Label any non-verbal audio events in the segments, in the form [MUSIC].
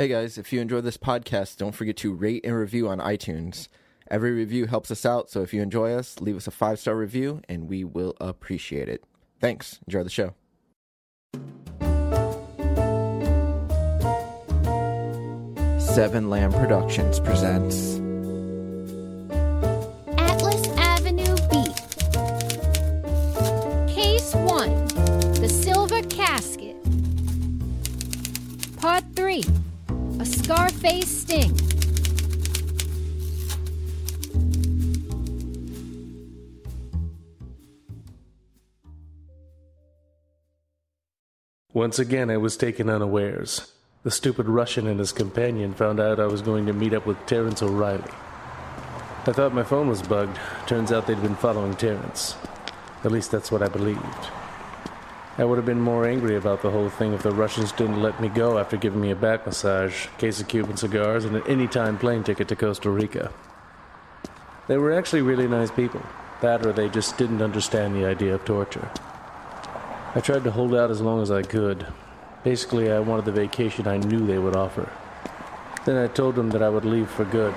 Hey guys, if you enjoy this podcast, don't forget to rate and review on iTunes. Every review helps us out, so if you enjoy us, leave us a five star review and we will appreciate it. Thanks. Enjoy the show. Seven Lamb Productions presents Atlas Avenue Beat. Case 1 The Silver Casket. Part 3 A Scarface Sting. Once again, I was taken unawares. The stupid Russian and his companion found out I was going to meet up with Terence O'Reilly. I thought my phone was bugged. Turns out they'd been following Terence. At least that's what I believed. I would have been more angry about the whole thing if the Russians didn't let me go after giving me a back massage, case of Cuban cigars, and an anytime plane ticket to Costa Rica. They were actually really nice people. That or they just didn't understand the idea of torture. I tried to hold out as long as I could. Basically, I wanted the vacation I knew they would offer. Then I told them that I would leave for good,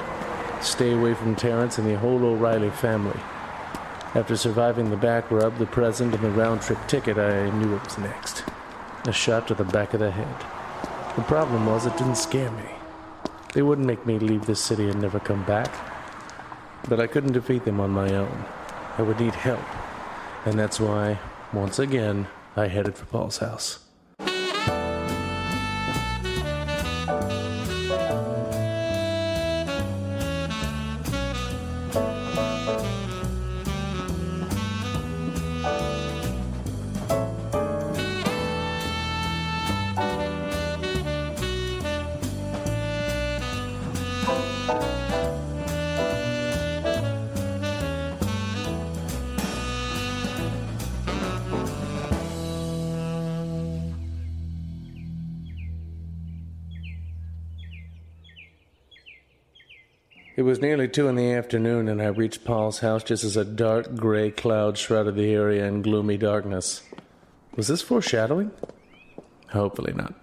stay away from Terence and the whole O'Reilly family. After surviving the back rub, the present, and the round trip ticket, I knew what was next. A shot to the back of the head. The problem was, it didn't scare me. They wouldn't make me leave this city and never come back. But I couldn't defeat them on my own. I would need help. And that's why, once again, I headed for Paul's house. It was nearly two in the afternoon, and I reached Paul's house just as a dark gray cloud shrouded the area in gloomy darkness. Was this foreshadowing? Hopefully not.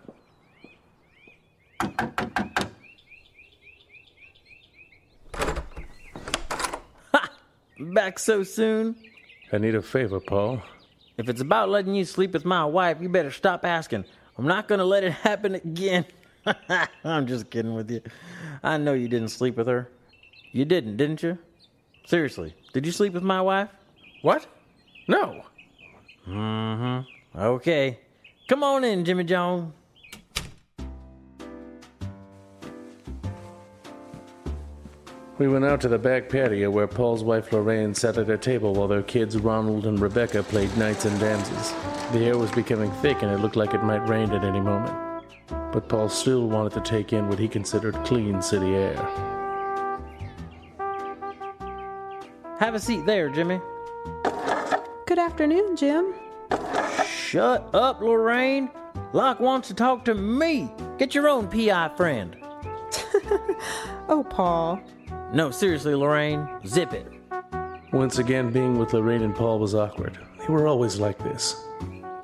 Ha! Back so soon? I need a favor, Paul. If it's about letting you sleep with my wife, you better stop asking. I'm not gonna let it [LAUGHS] happen again. [LAUGHS] I'm just kidding with you. I know you didn't sleep with her. You didn't, didn't you? Seriously, did you sleep with my wife? What? No. Mm hmm. Okay. Come on in, Jimmy Jones. We went out to the back patio where Paul's wife Lorraine sat at a table while their kids Ronald and Rebecca played knights and dances. The air was becoming thick and it looked like it might rain at any moment. But Paul still wanted to take in what he considered clean city air. Have a seat there, Jimmy. Good afternoon, Jim. Shut up, Lorraine. Locke wants to talk to me. Get your own PI friend. [LAUGHS] Oh, Paul. No, seriously, Lorraine. Zip it. Once again, being with Lorraine and Paul was awkward. They were always like this.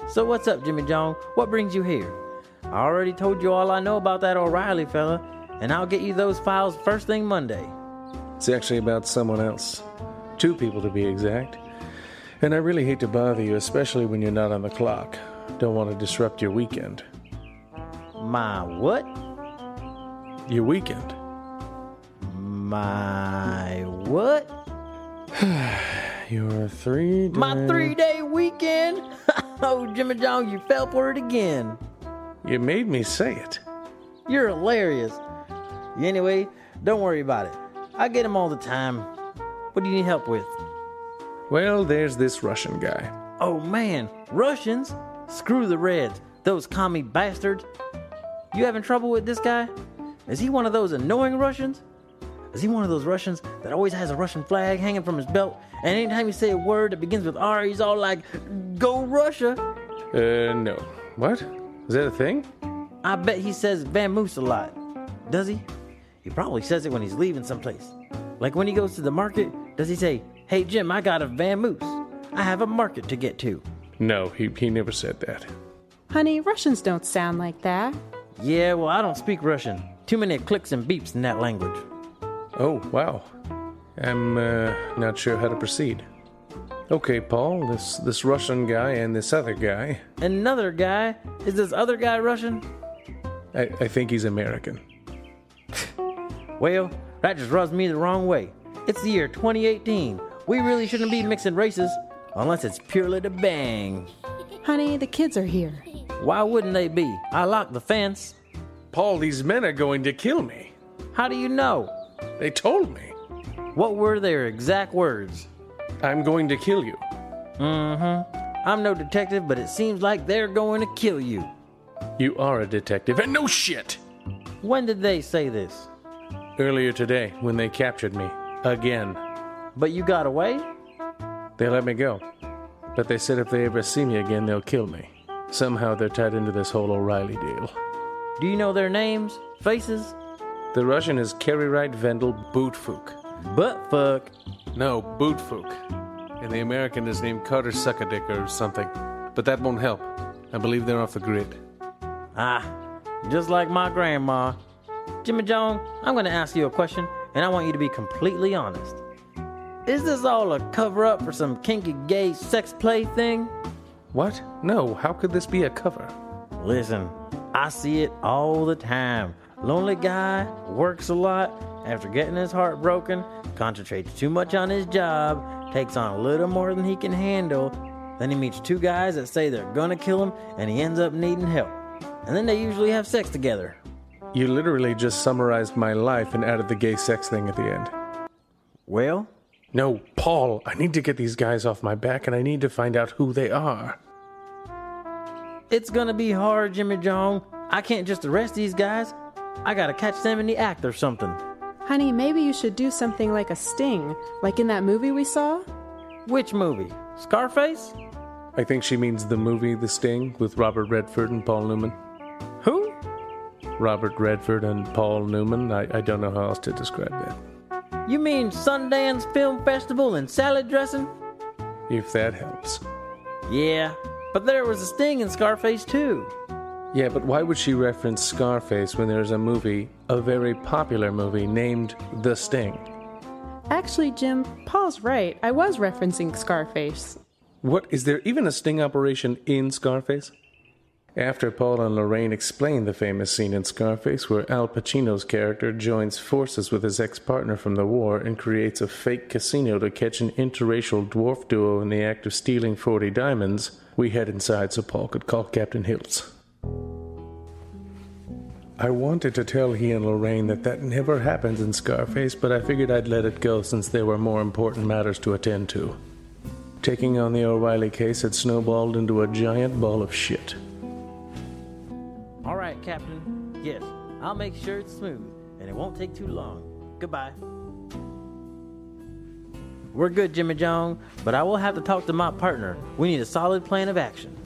So what's up, Jimmy John? What brings you here? I already told you all I know about that O'Reilly fella, and I'll get you those files first thing Monday. It's actually about someone else. Two people to be exact. And I really hate to bother you, especially when you're not on the clock. Don't want to disrupt your weekend. My what? Your weekend? My what? [SIGHS] Your three day... My three day weekend? [LAUGHS] oh, Jimmy John, you fell for it again. You made me say it. You're hilarious. Anyway, don't worry about it. I get them all the time. What do you need help with? Well, there's this Russian guy. Oh man, Russians? Screw the Reds, those commie bastards. You having trouble with this guy? Is he one of those annoying Russians? Is he one of those Russians that always has a Russian flag hanging from his belt, and anytime you say a word that begins with R, he's all like, Go Russia? Uh, no. What? Is that a thing? I bet he says vamoose a lot. Does he? He probably says it when he's leaving someplace. Like when he goes to the market, does he say, Hey Jim, I got a vamoose. I have a market to get to. No, he, he never said that. Honey, Russians don't sound like that. Yeah, well, I don't speak Russian. Too many clicks and beeps in that language. Oh, wow. I'm uh, not sure how to proceed. Okay, Paul, this, this Russian guy and this other guy, Another guy? Is this other guy Russian? I, I think he's American. Well, that just rubs me the wrong way. It's the year 2018. We really shouldn't be mixing races unless it's purely to bang. Honey, the kids are here. Why wouldn't they be? I locked the fence. Paul, these men are going to kill me. How do you know? They told me. What were their exact words? I'm going to kill you. Mm hmm. I'm no detective, but it seems like they're going to kill you. You are a detective, and no shit! When did they say this? Earlier today, when they captured me. Again. But you got away? They let me go. But they said if they ever see me again, they'll kill me. Somehow they're tied into this whole O'Reilly deal. Do you know their names? Faces? The Russian is Kerry Wright Vendell Bootfuk. Butt fuck. No, Bootfuk. And the American is named Carter Suckadick or something. But that won't help. I believe they're off the grid. Ah, just like my grandma. Jimmy John, I'm going to ask you a question, and I want you to be completely honest. Is this all a cover up for some kinky gay sex play thing? What? No, how could this be a cover? Listen, I see it all the time. Lonely guy, works a lot, after getting his heart broken, concentrates too much on his job, takes on a little more than he can handle. Then he meets two guys that say they're gonna kill him, and he ends up needing help. And then they usually have sex together. You literally just summarized my life and added the gay sex thing at the end. Well, No, Paul, I need to get these guys off my back and I need to find out who they are. it's gonna be hard, Jimmy John. I can't just arrest these guys. I gotta catch them in the act or something. Honey, maybe you should do something like a sting, like in that movie we saw. Which movie? Scarface? I think she means the movie The Sting with Robert Redford and Paul Newman. Who? Robert Redford and Paul Newman. I, I don't know how else to describe that. You mean Sundance Film Festival and salad dressing? If that helps. Yeah, but there was a sting in Scarface too. Yeah, but why would she reference Scarface when there's a movie, a very popular movie, named The Sting? Actually, Jim, Paul's right. I was referencing Scarface. What, is there even a sting operation in Scarface? After Paul and Lorraine explain the famous scene in Scarface where Al Pacino's character joins forces with his ex partner from the war and creates a fake casino to catch an interracial dwarf duo in the act of stealing 40 diamonds, we head inside so Paul could call Captain Hills. I wanted to tell he and Lorraine that that never happens in Scarface, but I figured I'd let it go since there were more important matters to attend to. Taking on the O'Reilly case had snowballed into a giant ball of shit. All right, Captain. Yes, I'll make sure it's smooth, and it won't take too long. Goodbye. We're good, Jimmy John, but I will have to talk to my partner. We need a solid plan of action.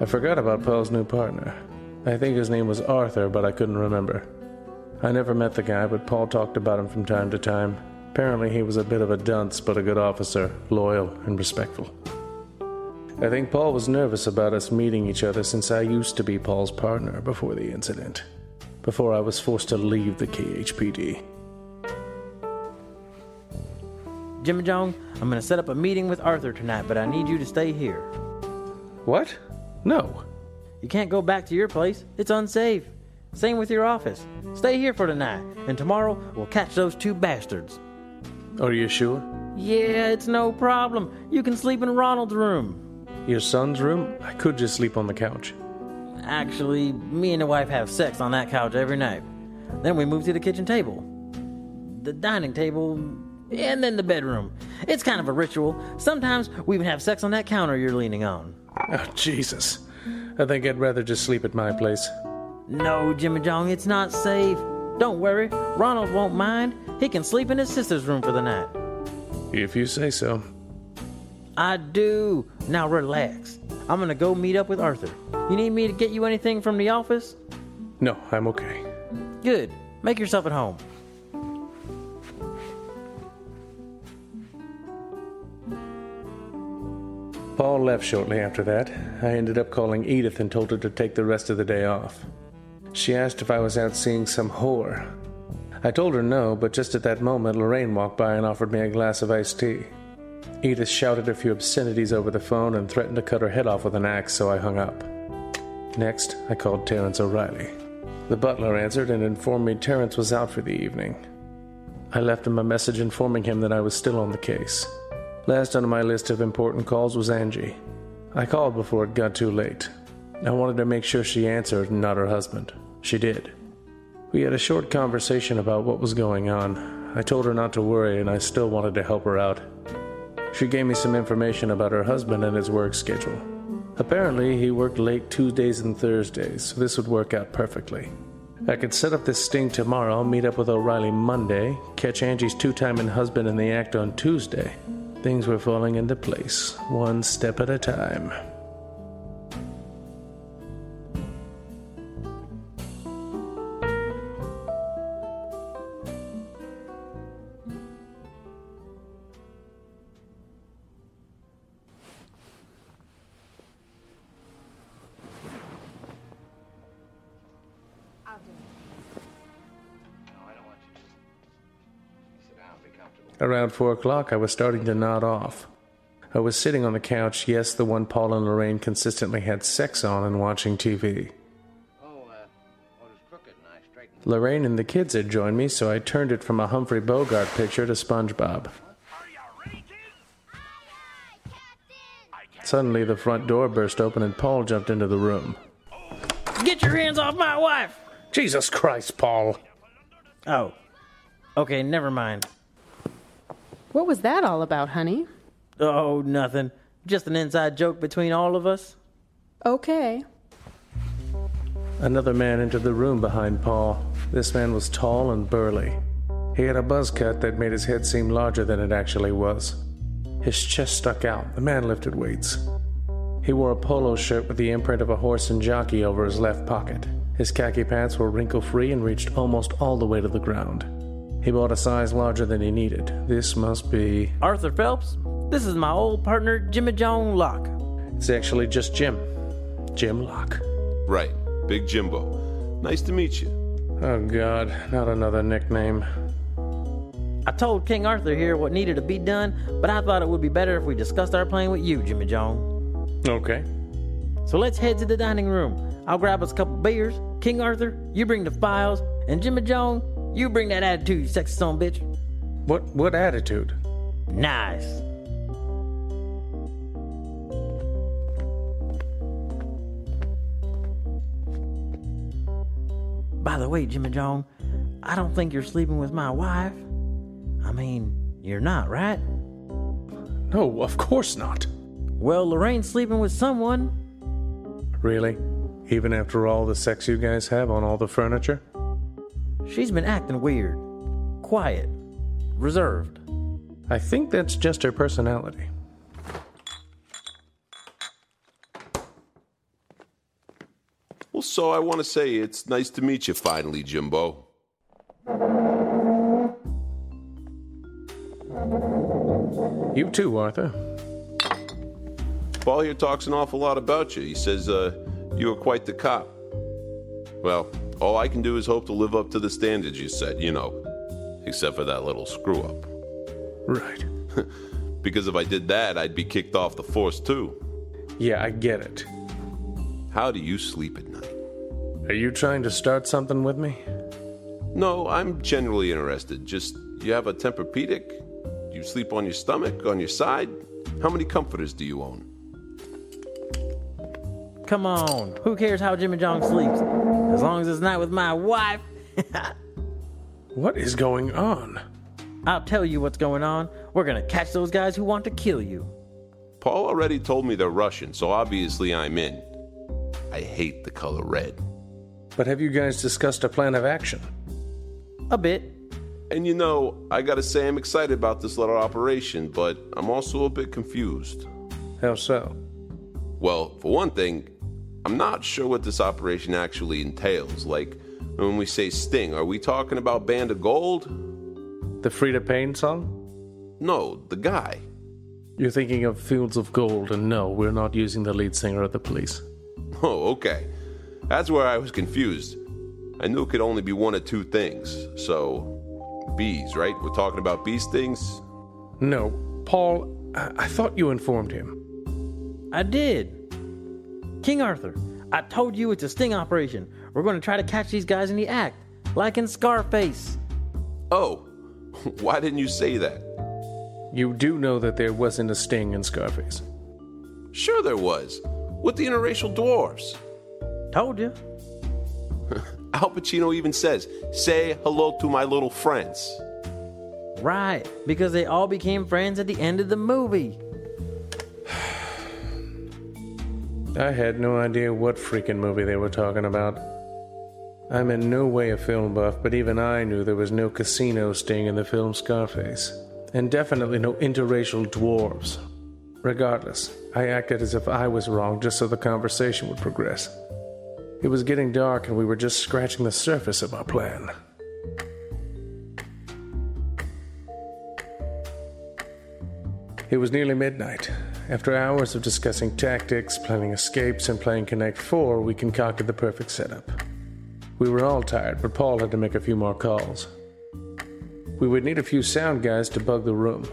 I forgot about Paul's new partner. I think his name was Arthur, but I couldn't remember. I never met the guy, but Paul talked about him from time to time. Apparently, he was a bit of a dunce, but a good officer, loyal and respectful. I think Paul was nervous about us meeting each other since I used to be Paul's partner before the incident, before I was forced to leave the KHPD. Jimmy John, I'm gonna set up a meeting with Arthur tonight, but I need you to stay here. What? No. You can't go back to your place, it's unsafe. Same with your office. Stay here for tonight, and tomorrow we'll catch those two bastards. Are you sure? Yeah, it's no problem. You can sleep in Ronald's room. Your son's room? I could just sleep on the couch. Actually, me and the wife have sex on that couch every night. Then we move to the kitchen table, the dining table, and then the bedroom. It's kind of a ritual. Sometimes we even have sex on that counter you're leaning on. Oh, Jesus. I think I'd rather just sleep at my place. No, Jimmy Jong, it's not safe. Don't worry, Ronald won't mind. He can sleep in his sister's room for the night. If you say so. I do. Now relax. I'm gonna go meet up with Arthur. You need me to get you anything from the office? No, I'm okay. Good. Make yourself at home. Paul left shortly after that. I ended up calling Edith and told her to take the rest of the day off. She asked if I was out seeing some whore. I told her no, but just at that moment, Lorraine walked by and offered me a glass of iced tea. Edith shouted a few obscenities over the phone and threatened to cut her head off with an axe, so I hung up. Next, I called Terence O'Reilly. The butler answered and informed me Terence was out for the evening. I left him a message informing him that I was still on the case. Last on my list of important calls was Angie. I called before it got too late. I wanted to make sure she answered and not her husband. She did. We had a short conversation about what was going on. I told her not to worry, and I still wanted to help her out. She gave me some information about her husband and his work schedule. Apparently, he worked late Tuesdays and Thursdays, so this would work out perfectly. I could set up this sting tomorrow, meet up with O'Reilly Monday, catch Angie's two timing husband in the act on Tuesday. Things were falling into place, one step at a time. Around four o'clock, I was starting to nod off. I was sitting on the couch, yes, the one Paul and Lorraine consistently had sex on, and watching TV. Lorraine and the kids had joined me, so I turned it from a Humphrey Bogart picture to SpongeBob. Suddenly, the front door burst open and Paul jumped into the room. Get your hands off my wife! Jesus Christ, Paul! Oh. Okay, never mind. What was that all about, honey? Oh, nothing. Just an inside joke between all of us. Okay. Another man entered the room behind Paul. This man was tall and burly. He had a buzz cut that made his head seem larger than it actually was. His chest stuck out. The man lifted weights. He wore a polo shirt with the imprint of a horse and jockey over his left pocket. His khaki pants were wrinkle free and reached almost all the way to the ground. He bought a size larger than he needed. This must be. Arthur Phelps, this is my old partner, Jimmy John Locke. It's actually just Jim. Jim Locke. Right, Big Jimbo. Nice to meet you. Oh, God, not another nickname. I told King Arthur here what needed to be done, but I thought it would be better if we discussed our plan with you, Jimmy John. Okay. So let's head to the dining room. I'll grab us a couple beers. King Arthur, you bring the files, and Jimmy John, you bring that attitude, you sexy son bitch. What what attitude? Nice. By the way, Jimmy John, I don't think you're sleeping with my wife. I mean, you're not, right? No, of course not. Well, Lorraine's sleeping with someone. Really? Even after all the sex you guys have on all the furniture? She's been acting weird, quiet, reserved. I think that's just her personality. Well, so I want to say it's nice to meet you finally, Jimbo. You too, Arthur. Paul here talks an awful lot about you. He says uh, you were quite the cop. Well, all I can do is hope to live up to the standards you set, you know, except for that little screw up. Right. [LAUGHS] Because if I did that, I'd be kicked off the force too. Yeah, I get it. How do you sleep at night? Are you trying to start something with me? No, I'm generally interested. Just, you have a Tempur-Pedic? You sleep on your stomach, on your side? How many comforters do you own? Come on, who cares how Jimmy John sleeps? As long as it's not with my wife. [LAUGHS] What is going on? I'll tell you what's going on. We're gonna catch those guys who want to kill you. Paul already told me they're Russian, so obviously I'm in. I hate the color red. But have you guys discussed a plan of action? A bit. And you know, I gotta say I'm excited about this little operation, but I'm also a bit confused. How so? Well, for one thing, I'm not sure what this operation actually entails. Like, when we say sting, are we talking about Band of Gold? The Freda Payne song? No, the guy. You're thinking of Fields of Gold, and no, we're not using the lead singer of the police. Oh, okay. That's where I was confused. I knew it could only be one of two things. So, bees, right? We're talking about bee stings? No, Paul, I, I thought you informed him. I did. King Arthur, I told you it's a sting operation. We're going to try to catch these guys in the act, like in Scarface. Oh, [LAUGHS] why didn't you say that? You do know that there wasn't a sting in Scarface. Sure, there was. With the interracial dwarfs. Told you. [LAUGHS] Al Pacino even says, Say hello to my little friends. Right, because they all became friends at the end of the movie. I had no idea what freaking movie they were talking about. I'm in no way a film buff, but even I knew there was no casino sting in the film Scarface, and definitely no interracial dwarves. Regardless, I acted as if I was wrong just so the conversation would progress. It was getting dark, and we were just scratching the surface of our plan. It was nearly midnight. After hours of discussing tactics, planning escapes, and playing Connect 4, we concocted the perfect setup. We were all tired, but Paul had to make a few more calls. We would need a few sound guys to bug the room.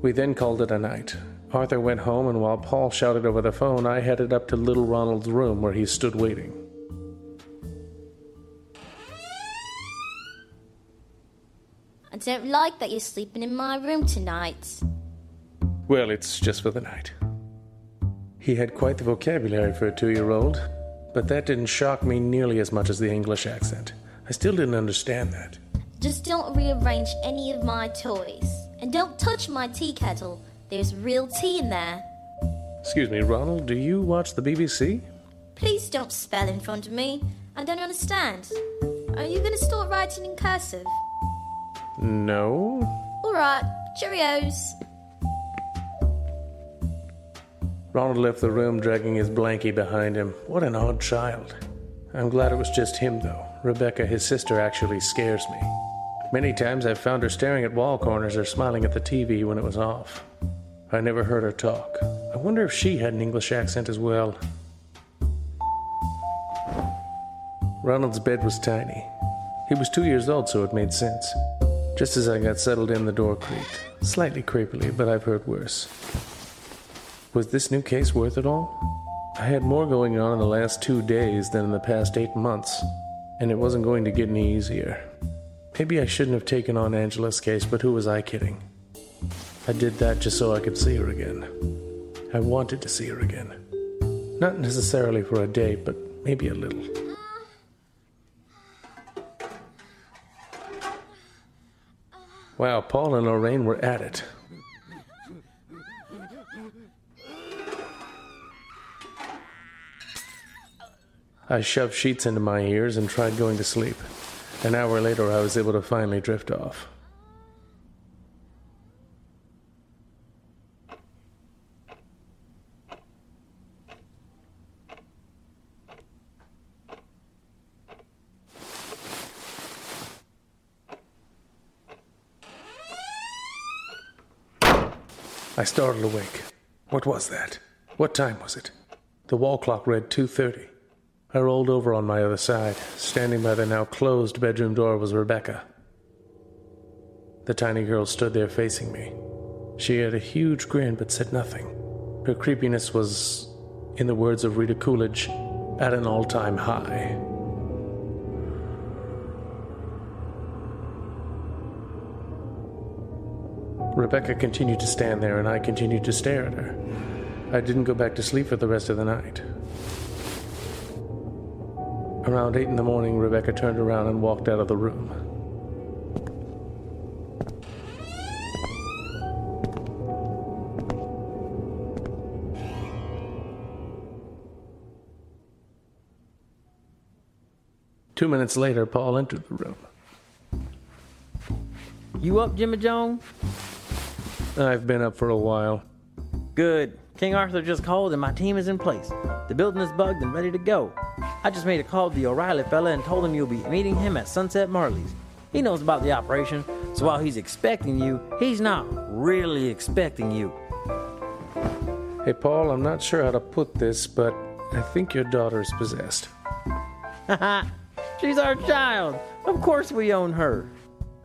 We then called it a night. Arthur went home, and while Paul shouted over the phone, I headed up to little Ronald's room where he stood waiting. I don't like that you're sleeping in my room tonight. Well, it's just for the night. He had quite the vocabulary for a two year old, but that didn't shock me nearly as much as the English accent. I still didn't understand that. Just don't rearrange any of my toys. And don't touch my tea kettle. There's real tea in there. Excuse me, Ronald, do you watch the BBC? Please don't spell in front of me. I don't understand. Are you going to start writing in cursive? No. Alright, cheerios. Ronald left the room dragging his blankie behind him. What an odd child. I'm glad it was just him, though. Rebecca, his sister, actually scares me. Many times I've found her staring at wall corners or smiling at the TV when it was off. I never heard her talk. I wonder if she had an English accent as well. Ronald's bed was tiny. He was two years old, so it made sense. Just as I got settled in, the door creaked. Slightly creepily, but I've heard worse. Was this new case worth it all? I had more going on in the last two days than in the past eight months, and it wasn't going to get any easier. Maybe I shouldn't have taken on Angela's case, but who was I kidding? I did that just so I could see her again. I wanted to see her again. Not necessarily for a day, but maybe a little. Wow, Paul and Lorraine were at it. I shoved sheets into my ears and tried going to sleep. An hour later, I was able to finally drift off. I startled awake. What was that? What time was it? The wall clock read 2:30. I rolled over on my other side. Standing by the now closed bedroom door was Rebecca. The tiny girl stood there facing me. She had a huge grin but said nothing. Her creepiness was, in the words of Rita Coolidge, at an all time high. Rebecca continued to stand there, and I continued to stare at her. I didn't go back to sleep for the rest of the night. Around eight in the morning, Rebecca turned around and walked out of the room. Two minutes later, Paul entered the room. You up, Jimmy Jones? I've been up for a while. Good. King Arthur just called and my team is in place. The building is bugged and ready to go. I just made a call to the O'Reilly fella and told him you'll be meeting him at Sunset Marley's. He knows about the operation, so while he's expecting you, he's not really expecting you. Hey, Paul, I'm not sure how to put this, but I think your daughter is possessed. [LAUGHS] She's our child. Of course we own her.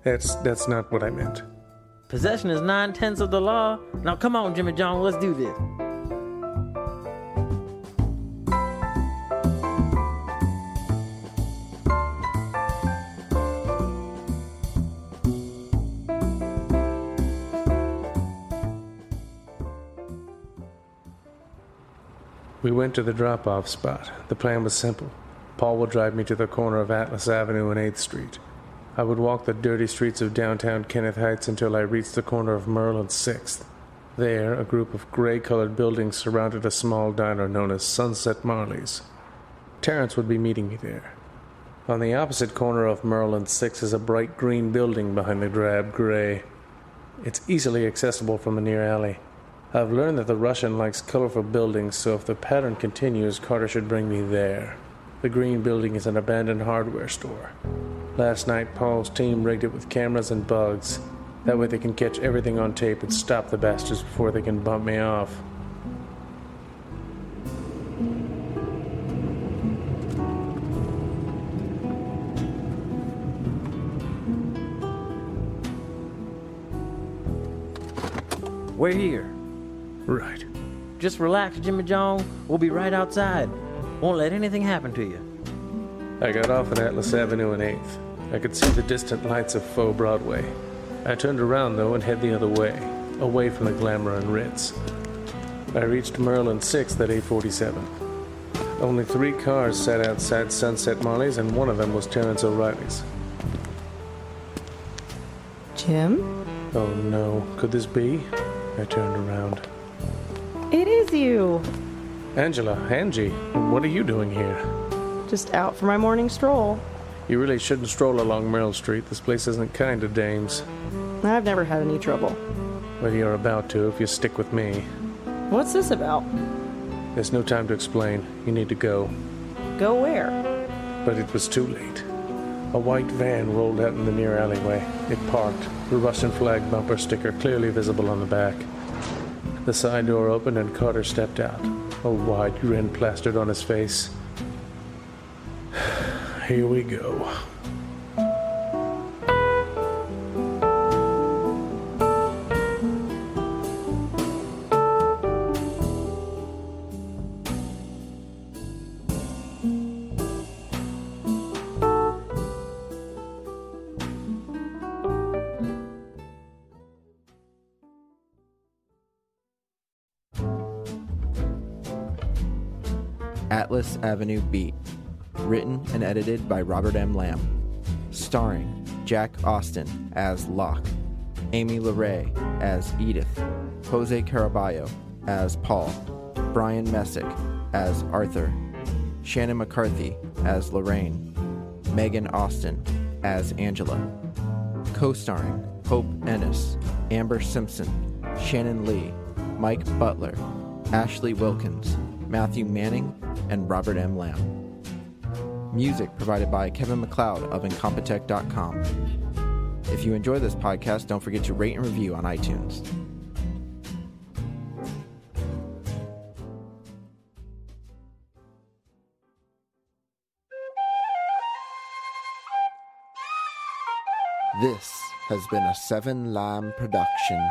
That's that's not what I meant. Possession is nine tenths of the law. Now come on, Jimmy John, let's do this. We went to the drop off spot. The plan was simple. Paul would drive me to the corner of Atlas Avenue and 8th Street. I would walk the dirty streets of downtown Kenneth Heights until I reached the corner of Merle and 6th. There, a group of gray colored buildings surrounded a small diner known as Sunset Marley's. Terrence would be meeting me there. On the opposite corner of Merle and 6th is a bright green building behind the drab gray. It's easily accessible from a near alley. I've learned that the Russian likes colorful buildings, so if the pattern continues, Carter should bring me there. The green building is an abandoned hardware store. Last night, Paul's team rigged it with cameras and bugs. That way they can catch everything on tape and stop the bastards before they can bump me off. We're here. Right. Just relax, Jimmy John. We'll be right outside. Won't let anything happen to you. I got off at Atlas Avenue and 8th. I could see the distant lights of faux Broadway. I turned around, though, and head the other way, away from the glamour and Ritz. I reached Merlin 6th at 847. Only three cars sat outside Sunset Marley's, and one of them was Terrence O'Reilly's. Jim? Oh no, could this be? I turned around. It is you. Angela, Angie, what are you doing here? Just out for my morning stroll. You really shouldn't stroll along Merrill Street. This place isn't kind to dames. I've never had any trouble. Well, you're about to if you stick with me. What's this about? There's no time to explain. You need to go. Go where? But it was too late. A white van rolled out in the near alleyway. It parked, the Russian flag bumper sticker clearly visible on the back. The side door opened and Carter stepped out, a wide grin plastered on his face. [SIGHS] Here we go. Avenue Beat. Written and edited by Robert M. Lamb. Starring Jack Austin as Locke, Amy LeRae as Edith, Jose Caraballo as Paul, Brian Messick as Arthur, Shannon McCarthy as Lorraine, Megan Austin as Angela. Co starring Hope Ennis, Amber Simpson, Shannon Lee, Mike Butler, Ashley Wilkins, Matthew Manning, and Robert M. Lamb. Music provided by Kevin MacLeod of Incompetech.com. If you enjoy this podcast, don't forget to rate and review on iTunes. This has been a Seven Lamb production.